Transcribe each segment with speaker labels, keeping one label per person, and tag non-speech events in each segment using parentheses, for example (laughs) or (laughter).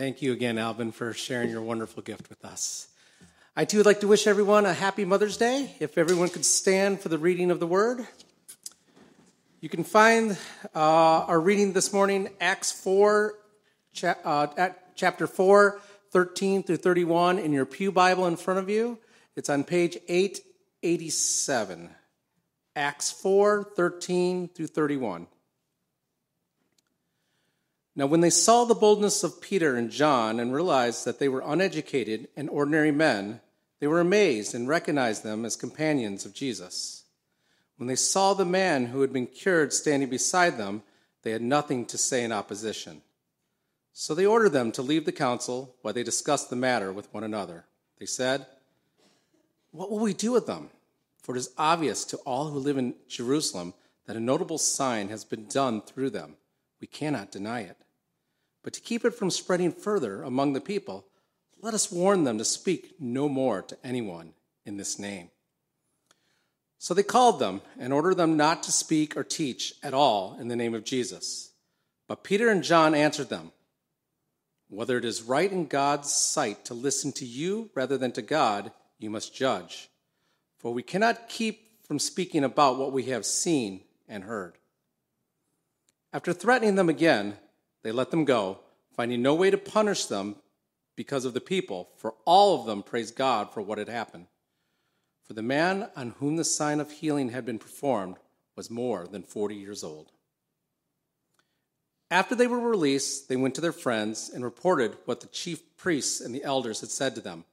Speaker 1: Thank you again, Alvin, for sharing your wonderful gift with us. I too would like to wish everyone a happy Mother's Day. If everyone could stand for the reading of the word. You can find uh, our reading this morning, Acts 4, cha- uh, chapter 4, 13 through 31, in your Pew Bible in front of you. It's on page 887. Acts 4, 13 through 31. Now, when they saw the boldness of Peter and John and realized that they were uneducated and ordinary men, they were amazed and recognized them as companions of Jesus. When they saw the man who had been cured standing beside them, they had nothing to say in opposition. So they ordered them to leave the council while they discussed the matter with one another. They said, What will we do with them? For it is obvious to all who live in Jerusalem that a notable sign has been done through them. We cannot deny it. But to keep it from spreading further among the people, let us warn them to speak no more to anyone in this name. So they called them and ordered them not to speak or teach at all in the name of Jesus. But Peter and John answered them Whether it is right in God's sight to listen to you rather than to God, you must judge. For we cannot keep from speaking about what we have seen and heard. After threatening them again, they let them go, finding no way to punish them because of the people, for all of them praised God for what had happened. For the man on whom the sign of healing had been performed was more than 40 years old. After they were released, they went to their friends and reported what the chief priests and the elders had said to them.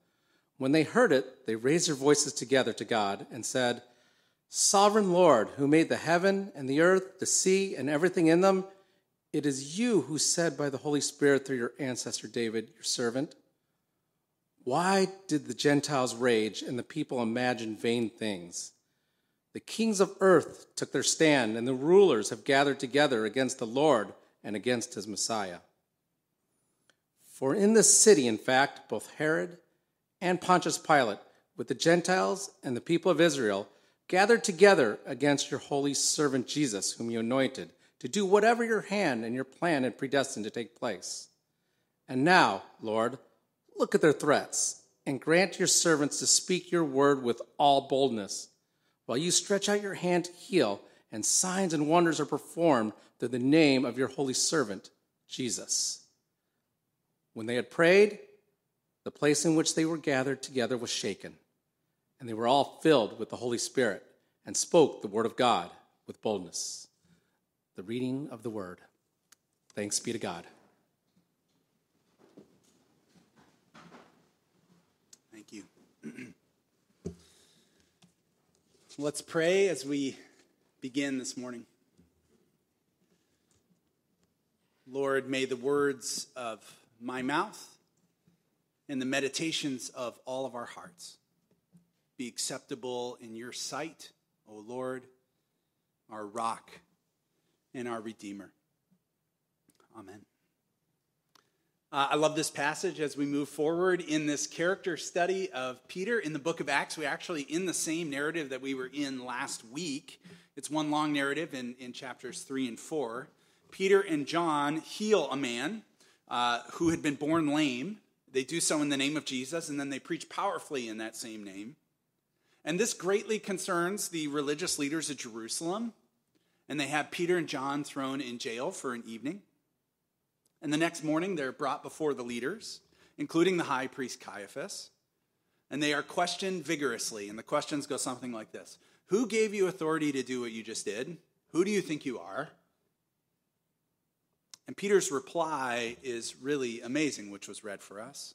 Speaker 1: When they heard it, they raised their voices together to God and said, Sovereign Lord, who made the heaven and the earth, the sea, and everything in them, it is you who said by the Holy Spirit through your ancestor David, your servant, why did the Gentiles rage and the people imagine vain things? The kings of earth took their stand, and the rulers have gathered together against the Lord and against his Messiah. For in this city, in fact, both Herod and Pontius Pilate, with the Gentiles and the people of Israel, gathered together against your holy servant Jesus, whom you anointed, to do whatever your hand and your plan had predestined to take place. And now, Lord, Look at their threats and grant your servants to speak your word with all boldness. While you stretch out your hand to heal, and signs and wonders are performed through the name of your holy servant, Jesus. When they had prayed, the place in which they were gathered together was shaken, and they were all filled with the Holy Spirit and spoke the word of God with boldness. The reading of the word. Thanks be to God. Thank you. (clears throat)
Speaker 2: Let's pray as we begin this morning. Lord, may the words of my mouth and the meditations of all of our hearts be acceptable in your sight, O Lord, our rock and our Redeemer. Amen. Uh, I love this passage as we move forward in this character study of Peter in the book of Acts. We're actually in the same narrative that we were in last week. It's one long narrative in, in chapters 3 and 4. Peter and John heal a man uh, who had been born lame. They do so in the name of Jesus, and then they preach powerfully in that same name. And this greatly concerns the religious leaders of Jerusalem. And they have Peter and John thrown in jail for an evening. And the next morning, they're brought before the leaders, including the high priest Caiaphas, and they are questioned vigorously. And the questions go something like this Who gave you authority to do what you just did? Who do you think you are? And Peter's reply is really amazing, which was read for us.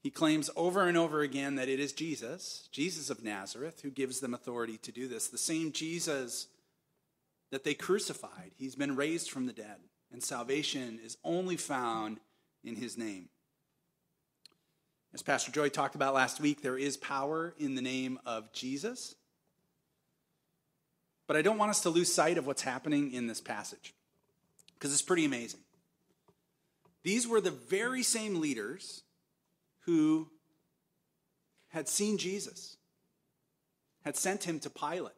Speaker 2: He claims over and over again that it is Jesus, Jesus of Nazareth, who gives them authority to do this. The same Jesus that they crucified. He's been raised from the dead and salvation is only found in his name. As Pastor Joy talked about last week, there is power in the name of Jesus. But I don't want us to lose sight of what's happening in this passage because it's pretty amazing. These were the very same leaders who had seen Jesus, had sent him to Pilate,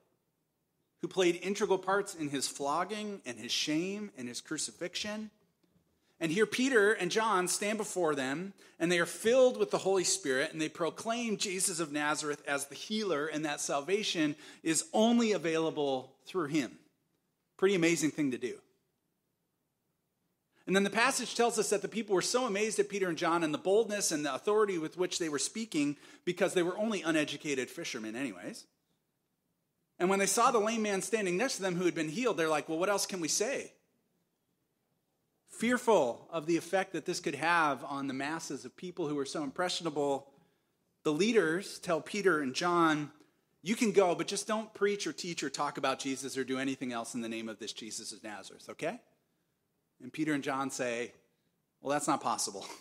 Speaker 2: who played integral parts in his flogging and his shame and his crucifixion. And here Peter and John stand before them, and they are filled with the Holy Spirit, and they proclaim Jesus of Nazareth as the healer, and that salvation is only available through him. Pretty amazing thing to do. And then the passage tells us that the people were so amazed at Peter and John and the boldness and the authority with which they were speaking because they were only uneducated fishermen, anyways. And when they saw the lame man standing next to them who had been healed, they're like, well, what else can we say? Fearful of the effect that this could have on the masses of people who were so impressionable, the leaders tell Peter and John, you can go, but just don't preach or teach or talk about Jesus or do anything else in the name of this Jesus of Nazareth, okay? And Peter and John say, well, that's not possible. (laughs)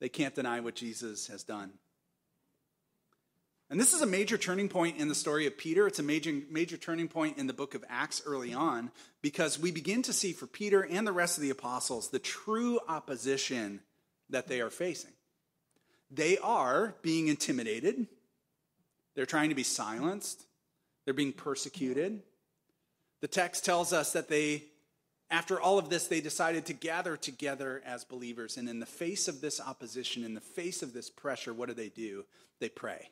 Speaker 2: They can't deny what Jesus has done. And this is a major turning point in the story of Peter. It's a major, major turning point in the book of Acts early on because we begin to see for Peter and the rest of the apostles the true opposition that they are facing. They are being intimidated, they're trying to be silenced, they're being persecuted. The text tells us that they, after all of this, they decided to gather together as believers. And in the face of this opposition, in the face of this pressure, what do they do? They pray.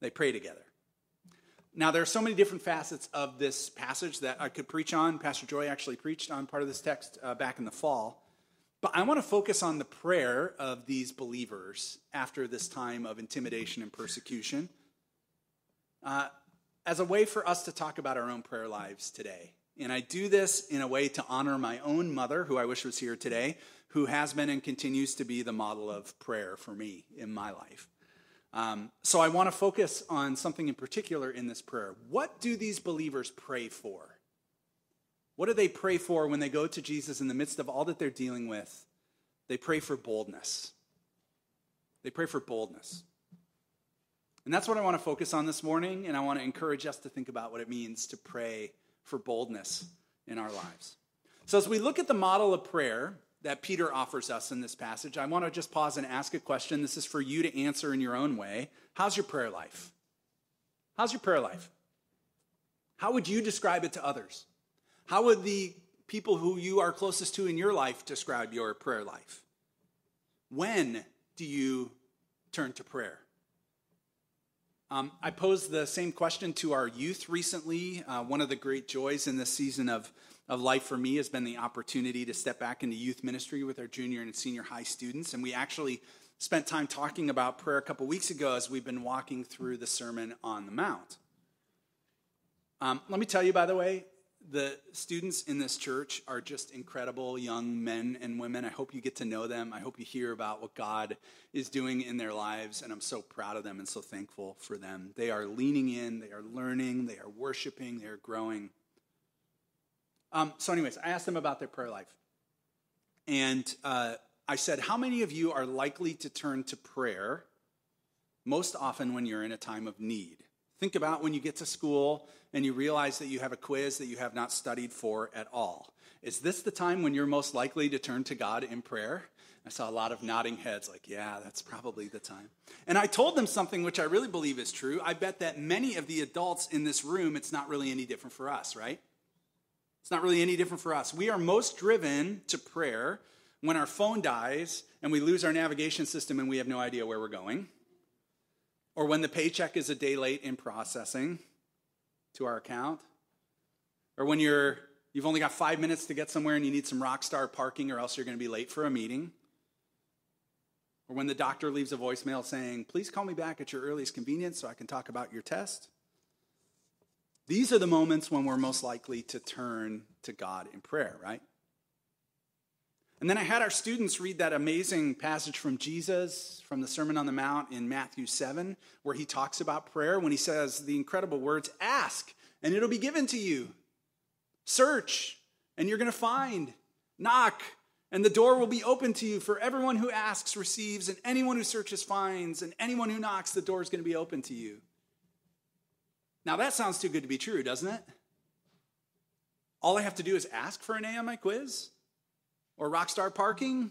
Speaker 2: They pray together. Now, there are so many different facets of this passage that I could preach on. Pastor Joy actually preached on part of this text uh, back in the fall. But I want to focus on the prayer of these believers after this time of intimidation and persecution uh, as a way for us to talk about our own prayer lives today. And I do this in a way to honor my own mother, who I wish was here today, who has been and continues to be the model of prayer for me in my life. Um, so I want to focus on something in particular in this prayer. What do these believers pray for? What do they pray for when they go to Jesus in the midst of all that they're dealing with? They pray for boldness. They pray for boldness. And that's what I want to focus on this morning, and I want to encourage us to think about what it means to pray for boldness in our lives. So, as we look at the model of prayer, that Peter offers us in this passage, I want to just pause and ask a question. This is for you to answer in your own way. How's your prayer life? How's your prayer life? How would you describe it to others? How would the people who you are closest to in your life describe your prayer life? When do you turn to prayer? Um, I posed the same question to our youth recently. Uh, one of the great joys in this season of of life for me has been the opportunity to step back into youth ministry with our junior and senior high students. And we actually spent time talking about prayer a couple weeks ago as we've been walking through the Sermon on the Mount. Um, let me tell you, by the way, the students in this church are just incredible young men and women. I hope you get to know them. I hope you hear about what God is doing in their lives, and I'm so proud of them and so thankful for them. They are leaning in, they are learning, they are worshiping, they are growing. Um, so, anyways, I asked them about their prayer life. And uh, I said, How many of you are likely to turn to prayer most often when you're in a time of need? Think about when you get to school and you realize that you have a quiz that you have not studied for at all. Is this the time when you're most likely to turn to God in prayer? I saw a lot of nodding heads, like, yeah, that's probably the time. And I told them something which I really believe is true. I bet that many of the adults in this room, it's not really any different for us, right? It's not really any different for us. We are most driven to prayer when our phone dies and we lose our navigation system and we have no idea where we're going, or when the paycheck is a day late in processing to our account, or when you're you've only got five minutes to get somewhere and you need some rock star parking or else you're going to be late for a meeting. Or when the doctor leaves a voicemail saying, Please call me back at your earliest convenience so I can talk about your test. These are the moments when we're most likely to turn to God in prayer, right? And then I had our students read that amazing passage from Jesus from the Sermon on the Mount in Matthew 7, where he talks about prayer when he says the incredible words Ask, and it'll be given to you. Search, and you're going to find. Knock, and the door will be open to you. For everyone who asks receives, and anyone who searches finds, and anyone who knocks, the door is going to be open to you. Now that sounds too good to be true, doesn't it? All I have to do is ask for an A on my quiz, or Rockstar parking,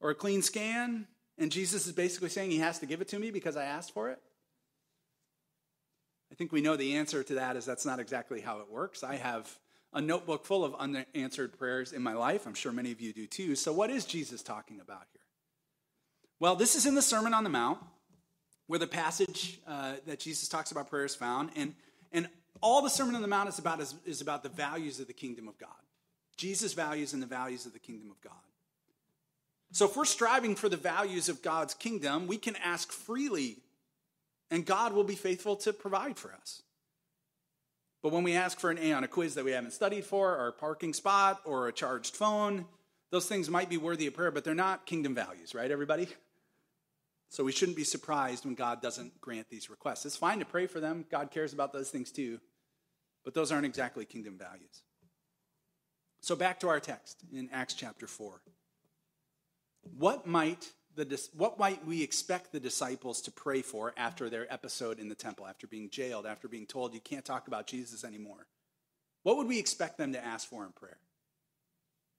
Speaker 2: or a clean scan, and Jesus is basically saying he has to give it to me because I asked for it. I think we know the answer to that is that's not exactly how it works. I have a notebook full of unanswered prayers in my life. I'm sure many of you do too. So, what is Jesus talking about here? Well, this is in the Sermon on the Mount, where the passage uh, that Jesus talks about prayer is found. And, and all the Sermon on the Mount is about is, is about the values of the kingdom of God. Jesus' values and the values of the kingdom of God. So, if we're striving for the values of God's kingdom, we can ask freely, and God will be faithful to provide for us. But when we ask for an A on a quiz that we haven't studied for, or a parking spot, or a charged phone, those things might be worthy of prayer, but they're not kingdom values, right, everybody? So we shouldn't be surprised when God doesn't grant these requests. It's fine to pray for them, God cares about those things too, but those aren't exactly kingdom values. So back to our text in Acts chapter 4. What might the, what might we expect the disciples to pray for after their episode in the temple, after being jailed, after being told you can't talk about Jesus anymore? What would we expect them to ask for in prayer?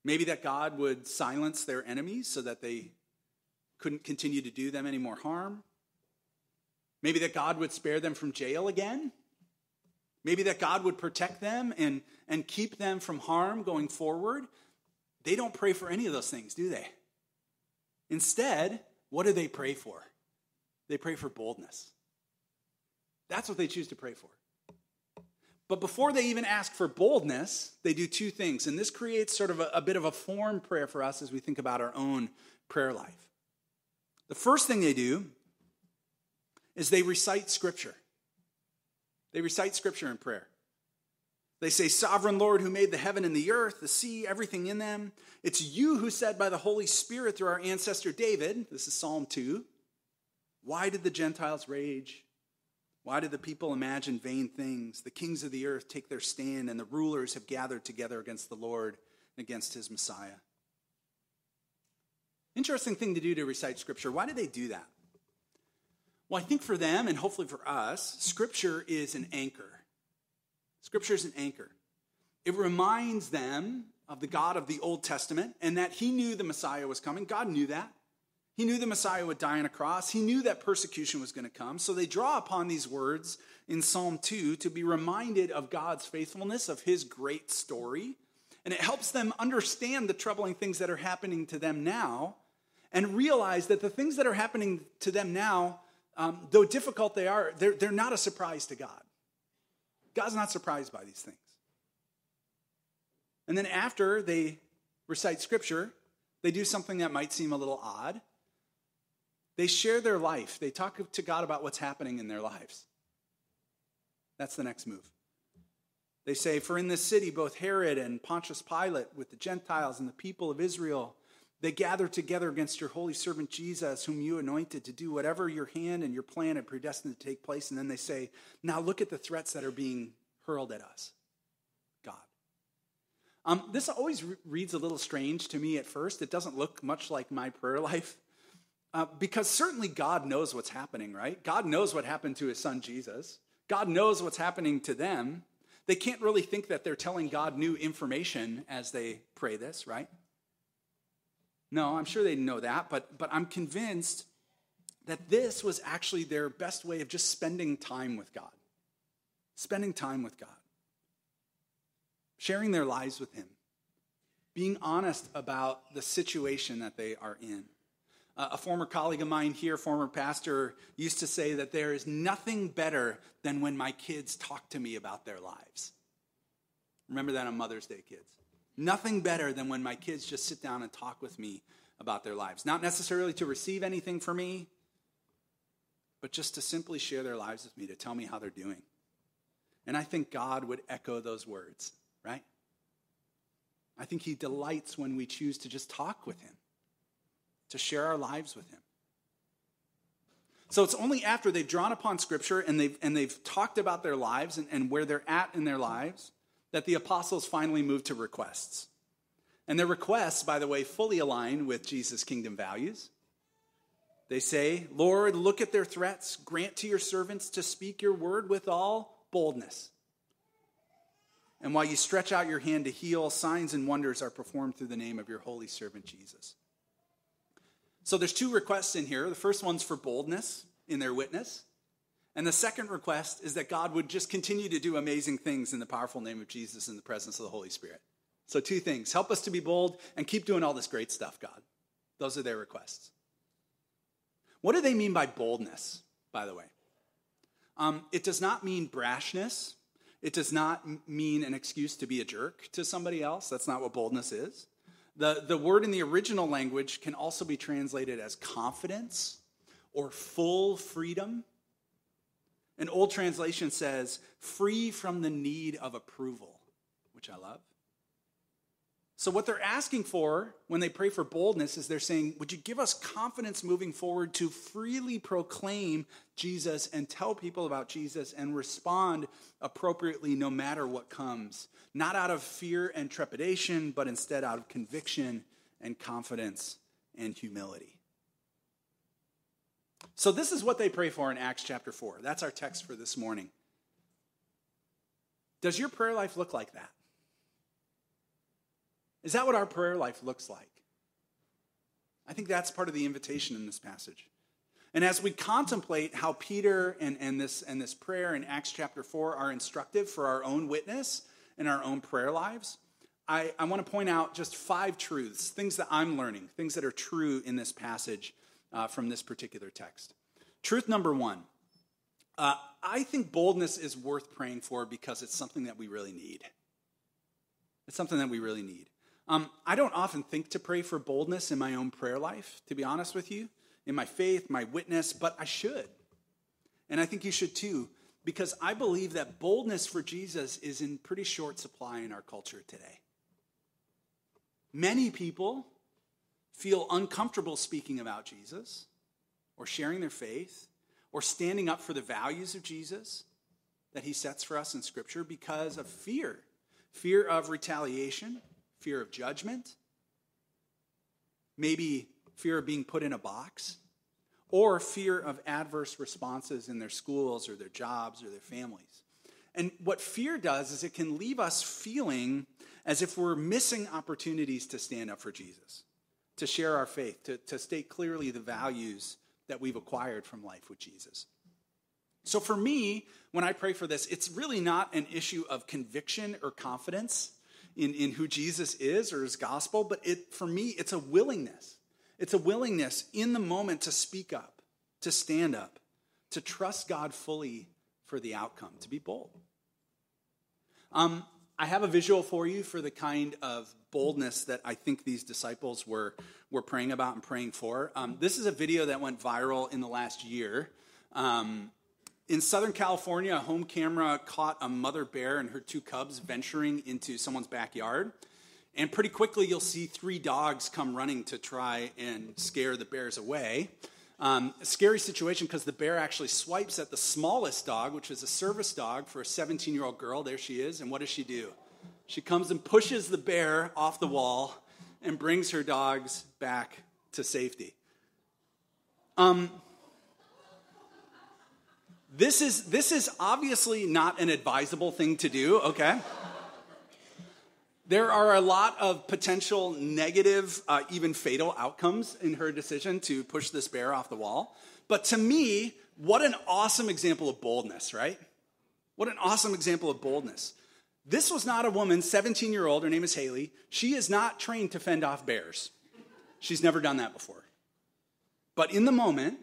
Speaker 2: Maybe that God would silence their enemies so that they couldn't continue to do them any more harm. Maybe that God would spare them from jail again. Maybe that God would protect them and, and keep them from harm going forward. They don't pray for any of those things, do they? Instead, what do they pray for? They pray for boldness. That's what they choose to pray for. But before they even ask for boldness, they do two things. And this creates sort of a, a, bit of a form prayer for us as we think about our own prayer life. The first thing they do is they recite Scripture. They recite Scripture in prayer. They say, Sovereign Lord, who made the heaven and the earth, the sea, everything in them. It's you who said by the Holy Spirit through our ancestor David, this is Psalm 2, why did the Gentiles rage? Why did the people imagine vain things? The kings of the earth take their stand, and the rulers have gathered together against the Lord and against his Messiah. Interesting thing to do to recite Scripture. Why do they do that? Well, I think for them, and hopefully for us, Scripture is an anchor. Scripture is an anchor. It reminds them of the God of the Old Testament and that He knew the Messiah was coming. God knew that. He knew the Messiah would die on a cross. He knew that persecution was going to come. So they draw upon these words in Psalm 2 to be reminded of God's faithfulness, of His great story. And it helps them understand the troubling things that are happening to them now and realize that the things that are happening to them now, um, though difficult they are, they're, they're not a surprise to God. God's not surprised by these things. And then after they recite scripture, they do something that might seem a little odd. They share their life, they talk to God about what's happening in their lives. That's the next move. They say, For in this city, both Herod and Pontius Pilate, with the Gentiles and the people of Israel, they gather together against your holy servant Jesus, whom you anointed to do whatever your hand and your plan had predestined to take place. And then they say, Now look at the threats that are being hurled at us. God. Um, this always re- reads a little strange to me at first. It doesn't look much like my prayer (laughs) life. Uh, because certainly God knows what's happening, right? God knows what happened to his son Jesus. God knows what's happening to them. They can't really think that they're telling God new information as they pray this, right? No, I'm sure they know that, but, but I'm convinced that this was actually their best way of just spending time with God. Spending time with God. Sharing their lives with Him. Being honest about the situation that they are in. Uh, a former colleague of mine here, former pastor, used to say that there is nothing better than when my kids talk to me about their lives. Remember that on Mother's Day, kids. Nothing better than when my kids just sit down and talk with me about their lives. Not necessarily to receive anything from me, but just to simply share their lives with me, to tell me how they're doing. And I think God would echo those words, right? I think He delights when we choose to just talk with Him, to share our lives with Him. So it's only after they've drawn upon Scripture and they've, and they've talked about their lives and, and where they're at in their lives that the apostles finally move to requests. And their requests, by the way, fully align with Jesus' kingdom values. They say, Lord, look at their threats, grant to your servants to speak your word with all boldness. And while you stretch out your hand to heal, signs and wonders are performed through the name of your holy servant Jesus. So there's two requests in here. The first one's for boldness in their witness. And the second request is that God would just continue to do amazing things in the powerful name of Jesus in the presence of the Holy Spirit. So, two things help us to be bold and keep doing all this great stuff, God. Those are their requests. What do they mean by boldness, by the way? Um, it does not mean brashness. It does not mean an excuse to be a jerk to somebody else. That's not what boldness is. The, the word in the original language can also be translated as confidence or full freedom. An old translation says, free from the need of approval, which I love. So, what they're asking for when they pray for boldness is they're saying, Would you give us confidence moving forward to freely proclaim Jesus and tell people about Jesus and respond appropriately no matter what comes? Not out of fear and trepidation, but instead out of conviction and confidence and humility. So, this is what they pray for in Acts chapter 4. That's our text for this morning. Does your prayer life look like that? Is that what our prayer life looks like? I think that's part of the invitation in this passage. And as we contemplate how Peter and, and, this, and this prayer in Acts chapter 4 are instructive for our own witness and our own prayer lives, I, I want to point out just five truths, things that I'm learning, things that are true in this passage uh, from this particular text. Truth number one uh, I think boldness is worth praying for because it's something that we really need. It's something that we really need. Um, I don't often think to pray for boldness in my own prayer life, to be honest with you, in my faith, my witness, but I should. And I think you should too, because I believe that boldness for Jesus is in pretty short supply in our culture today. Many people feel uncomfortable speaking about Jesus or sharing their faith or standing up for the values of Jesus that he sets for us in Scripture because of fear fear of retaliation, fear of judgment, maybe fear of being put in a box, or fear of adverse responses in their schools or their jobs or their families. And what fear does is it can leave us feeling as if we're missing opportunities to stand up for Jesus, to share our faith, to, to state clearly the values that we've acquired from life with Jesus. So for me, when I pray for this, it's really not an issue of conviction or confidence in, in who Jesus is or his gospel, but it, for me, it's a willingness. It's a willingness in the moment to speak up, to stand up, to trust God fully for the outcome, to be bold. Um, I have a visual for you for the kind of boldness that I think these disciples were, were praying about and praying for. Um, this is a video that went viral in the last year. Um, in Southern California, a home camera caught a mother bear and her two cubs venturing into someone's backyard. And pretty quickly, you'll see three dogs come running to try and scare the bears away. Um, a scary situation because the bear actually swipes at the smallest dog, which is a service dog for a 17 year old girl. There she is. And what does she do? She comes and pushes the bear off the wall and brings her dogs back to safety. Um, this is, this is obviously not an advisable thing to do, okay? There are a lot of potential negative, uh, even fatal outcomes in her decision to push this bear off the wall. But to me, what an awesome example of boldness, right? What an awesome example of boldness. This was not a woman, 17 year old, her name is Haley. She is not trained to fend off bears. She's never done that before. But in the moment,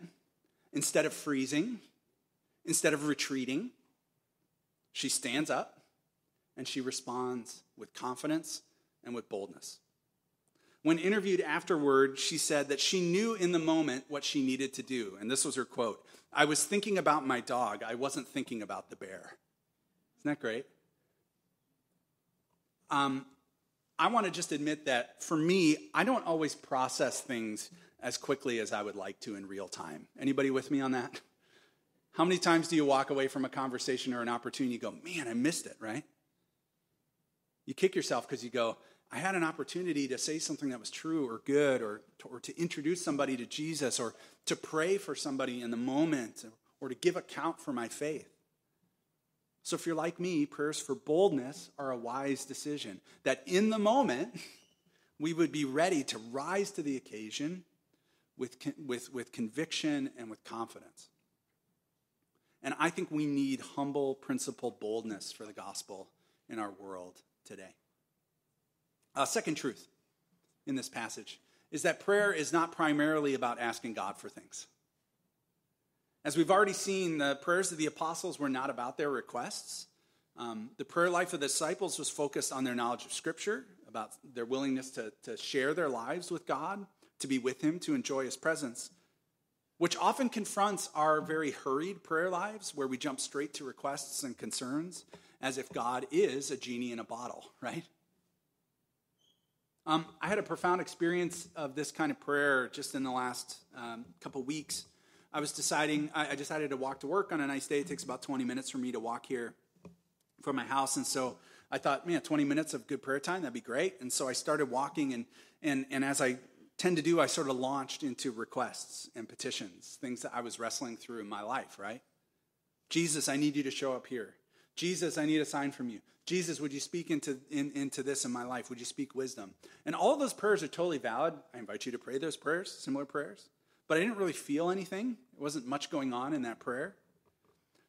Speaker 2: instead of freezing, Instead of retreating, she stands up and she responds with confidence and with boldness. When interviewed afterward, she said that she knew in the moment what she needed to do. And this was her quote I was thinking about my dog, I wasn't thinking about the bear. Isn't that great? Um, I want to just admit that for me, I don't always process things as quickly as I would like to in real time. Anybody with me on that? How many times do you walk away from a conversation or an opportunity and go, man, I missed it, right? You kick yourself because you go, I had an opportunity to say something that was true or good or to, or to introduce somebody to Jesus or to pray for somebody in the moment or to give account for my faith. So if you're like me, prayers for boldness are a wise decision. That in the moment, (laughs) we would be ready to rise to the occasion with, with, with conviction and with confidence. And I think we need humble, principled boldness for the gospel in our world today. Uh, second truth in this passage is that prayer is not primarily about asking God for things. As we've already seen, the prayers of the apostles were not about their requests. Um, the prayer life of the disciples was focused on their knowledge of Scripture, about their willingness to, to share their lives with God, to be with Him, to enjoy His presence, which often confronts our very hurried prayer lives where we jump straight to requests and concerns as if God is a genie in a bottle, right? Um, I had a profound experience of this kind of prayer just in the last um, couple weeks. I was deciding, I, I decided to walk to work on a nice day. It takes about 20 minutes for me to walk here from my house. And so I thought, man, 20 minutes of good prayer time, that'd be great. And so I started walking, and, and, and as I tend to do, I sort of launched into requests and petitions, things that I was wrestling through in my life, right? Jesus, I need you to show up here. Jesus, I need a sign from you. Jesus, would you speak into, in, into this in my life? Would you speak wisdom? And all those prayers are totally valid. I invite you to pray those prayers, similar prayers. But I didn't really feel anything. It wasn't much going on in that prayer.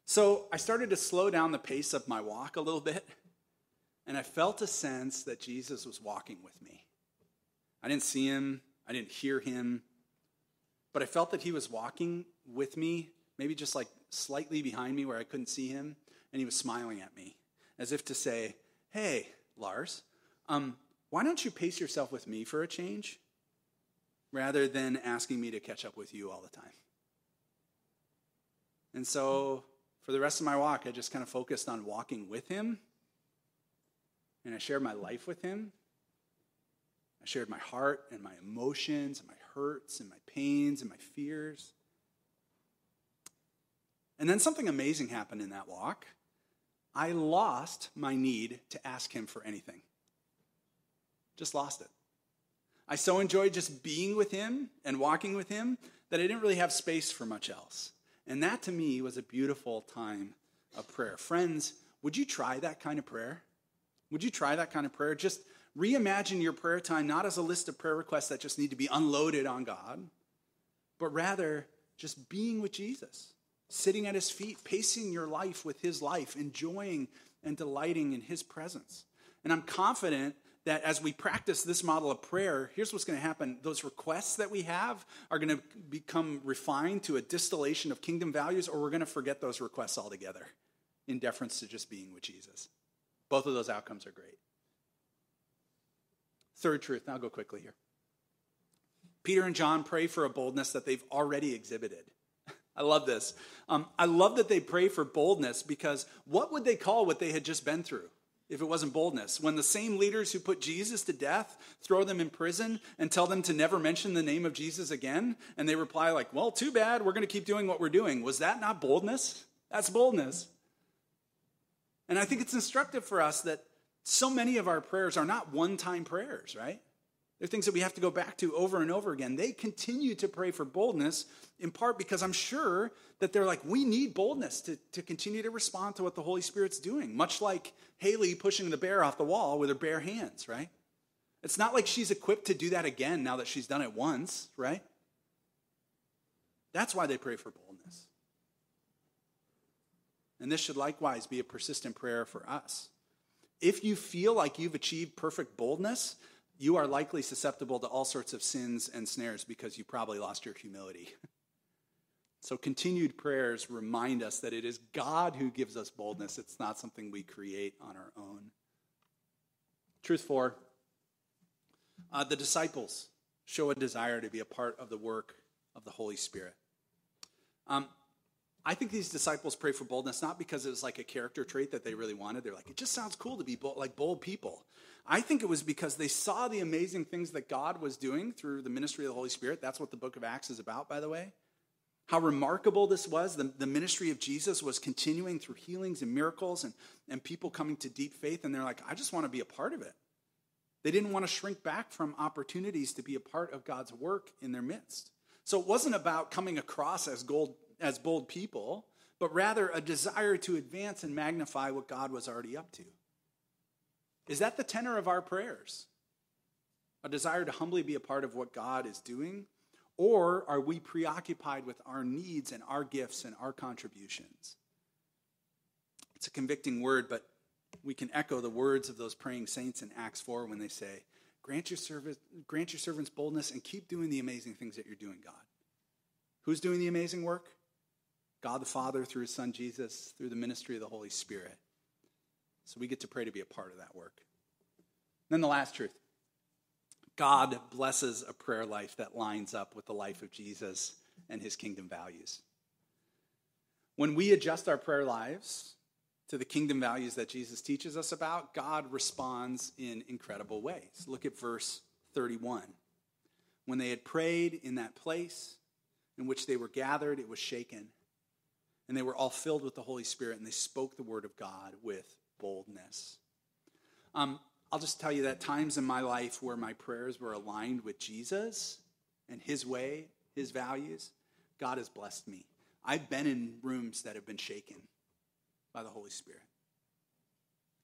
Speaker 2: So I started to slow down the pace of my walk a little bit. And I felt a sense that Jesus was walking with me. I didn't see him, I didn't hear him, but I felt that he was walking with me, maybe just like slightly behind me where I couldn't see him, and he was smiling at me as if to say, Hey, Lars, um, why don't you pace yourself with me for a change rather than asking me to catch up with you all the time? And so for the rest of my walk, I just kind of focused on walking with him. And I shared my life with him. Shared my heart and my emotions and my hurts and my pains and my fears. And then something amazing happened in that walk. I lost my need to ask him for anything. Just lost it. I so enjoyed just being with him and walking with him that I didn't really have space for much else. And that to me was a beautiful time of prayer. Friends, would you try that kind of prayer? Would you try that kind of prayer? Just reimagine your prayer time not as a list of prayer requests that just need to be unloaded on God, but rather just being with Jesus sitting at his feet, pacing your life with his life, enjoying and delighting in his presence. And I'm confident that as we practice this model of prayer, here's what's going to happen. Those requests that we have are going to become refined to a distillation of kingdom values, or we're going to forget those requests altogether in deference to just being with Jesus. Both of those outcomes are great. Third truth, I'll go quickly here. Peter and John pray for a boldness that they've already exhibited. (laughs) I love this. Um, I love that they pray for boldness because what would they call what they had just been through if it wasn't boldness? When the same leaders who put Jesus to death throw them in prison and tell them to never mention the name of Jesus again, and they reply, like, well, too bad, we're going to keep doing what we're doing. Was that not boldness? That's boldness. And I think it's instructive for us that so many of our prayers are not one time prayers, right? They're things that we have to go back to over and over again. They continue to pray for boldness, in part because I'm sure that they're like, we need boldness to, to continue to respond to what the Holy Spirit's doing, much like Haley pushing the bear off the wall with her bare hands, right? It's not like she's equipped to do that again now that she's done it once, right? That's why they pray for boldness. And this should likewise be a persistent prayer for us. If you feel like you've achieved perfect boldness, you are likely susceptible to all sorts of sins and snares because you probably lost your humility. (laughs) So, continued prayers remind us that it is God who gives us boldness. It's not something we create on our own. Truth four uh, the disciples show a desire to be a part of the work of the Holy Spirit. Um, I think these disciples pray for boldness not because it was like a character trait that they really wanted. They're like, it just sounds cool to be bold, like bold people. I think it was because they saw the amazing things that God was doing through the ministry of the Holy Spirit. That's what the book of Acts is about, by the way. How remarkable this was. The, the ministry of Jesus was continuing through healings and miracles and, and people coming to deep faith. And they're like, I just want to be a part of it. They didn't want to shrink back from opportunities to be a part of God's work in their midst. So it wasn't about coming across as, gold, as bold people, but rather a desire to advance and magnify what God was already up to. Is that the tenor of our prayers? A desire to humbly be a part of what God is doing? Or are we preoccupied with our needs and our gifts and our contributions? It's a convicting word, but we can echo the words of those praying saints in Acts 4 when they say, Grant your, service, grant your servants boldness and keep doing the amazing things that you're doing, God. Who's doing the amazing work? God the Father through his Son Jesus, through the ministry of the Holy Spirit. So we get to pray to be a part of that work. Then the last truth God blesses a prayer life that lines up with the life of Jesus and his kingdom values. When we adjust our prayer lives to the kingdom values that Jesus teaches us about, God responds in incredible ways. Look at verse 31. When they had prayed in that place in which they were gathered, it was shaken. And they were all filled with the Holy Spirit, and they spoke the word of God with boldness. Um, I'll just tell you that times in my life where my prayers were aligned with Jesus and his way, his values, God has blessed me. I've been in rooms that have been shaken by the Holy Spirit.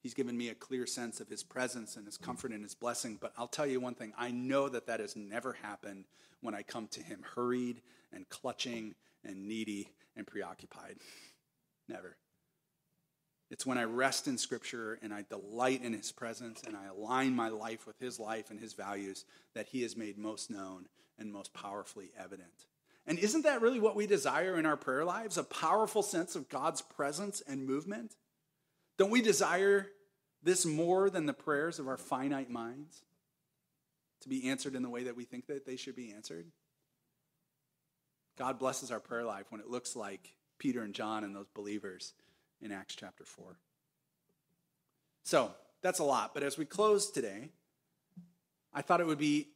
Speaker 2: He's given me a clear sense of his presence and his comfort and his blessing. But I'll tell you one thing I know that that has never happened when I come to him hurried and clutching and needy and preoccupied. Never. It's when I rest in Scripture and I delight in His presence and I align my life with His life and His values that He is made most known and most powerfully evident. And isn't that really what we desire in our prayer lives? A powerful sense of God's presence and movement? Don't we desire this more than the prayers of our finite minds to be answered in the way that we think that they should be answered? God blesses our prayer life when it looks like Peter and John and those believers in Acts chapter 4. So that's a lot. But as we close today, I thought it would be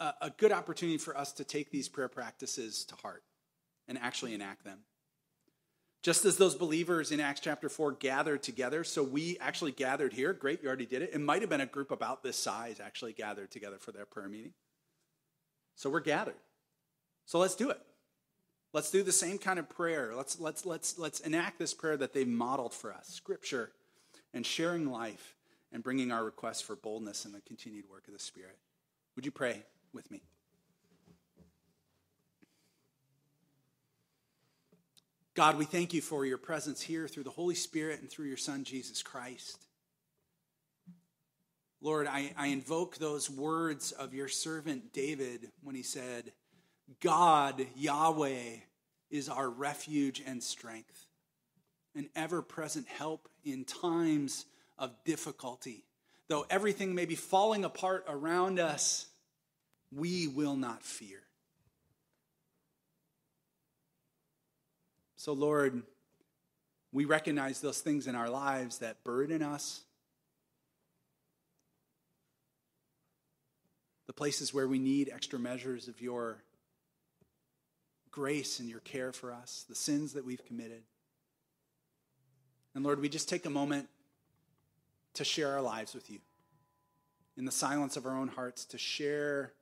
Speaker 2: a, a good opportunity for us to take these prayer practices to heart and actually enact them. Just as those believers in Acts chapter 4 gathered together, so we actually gathered here. Great, you already did it. It might have been a group about this size actually gathered together for their prayer meeting. So we're gathered. So let's do it. Let's do the same kind of prayer. Let's, let's, let's, let's enact this prayer that they've modeled for us scripture and sharing life and bringing our requests for boldness and the continued work of the Spirit. Would you pray with me? God, we thank you for your presence here through the Holy Spirit and through your Son, Jesus Christ. Lord, I, I invoke those words of your servant David when he said, God, Yahweh, is our refuge and strength, an ever present help in times of difficulty. Though everything may be falling apart around us, we will not fear. So, Lord, we recognize those things in our lives that burden us, the places where we need extra measures of your grace and your care for us, the sins that we've committed. And Lord, we just take a moment to share our lives with you in the silence of our own hearts, to share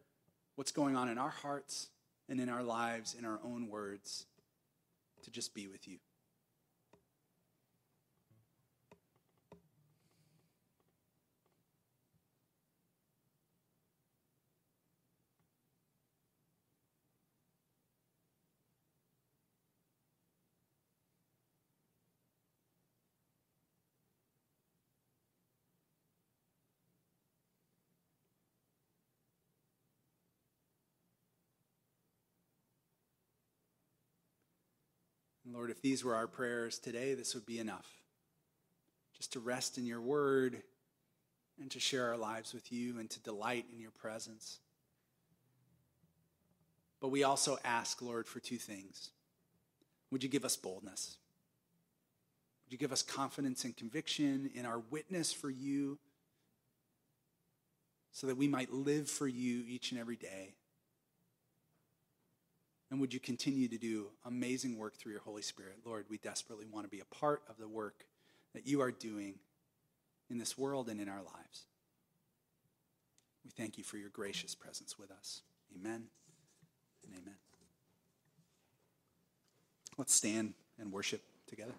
Speaker 2: what's going on in our hearts and in our lives, in our own words, to just be with you. Lord, if these were our prayers today, this would be enough. Just to rest in your word and to share our lives with you and to delight in your presence. But we also ask, Lord, for two things. Would you give us boldness? Would you give us confidence and conviction in our witness for you so that we might live for you each and every day? And would you continue to do amazing work through your Holy Spirit? Lord, we desperately want to be a part of the work that you are doing in this world and in our lives. We thank you for your gracious presence with us. Amen and amen. Let's stand and worship together.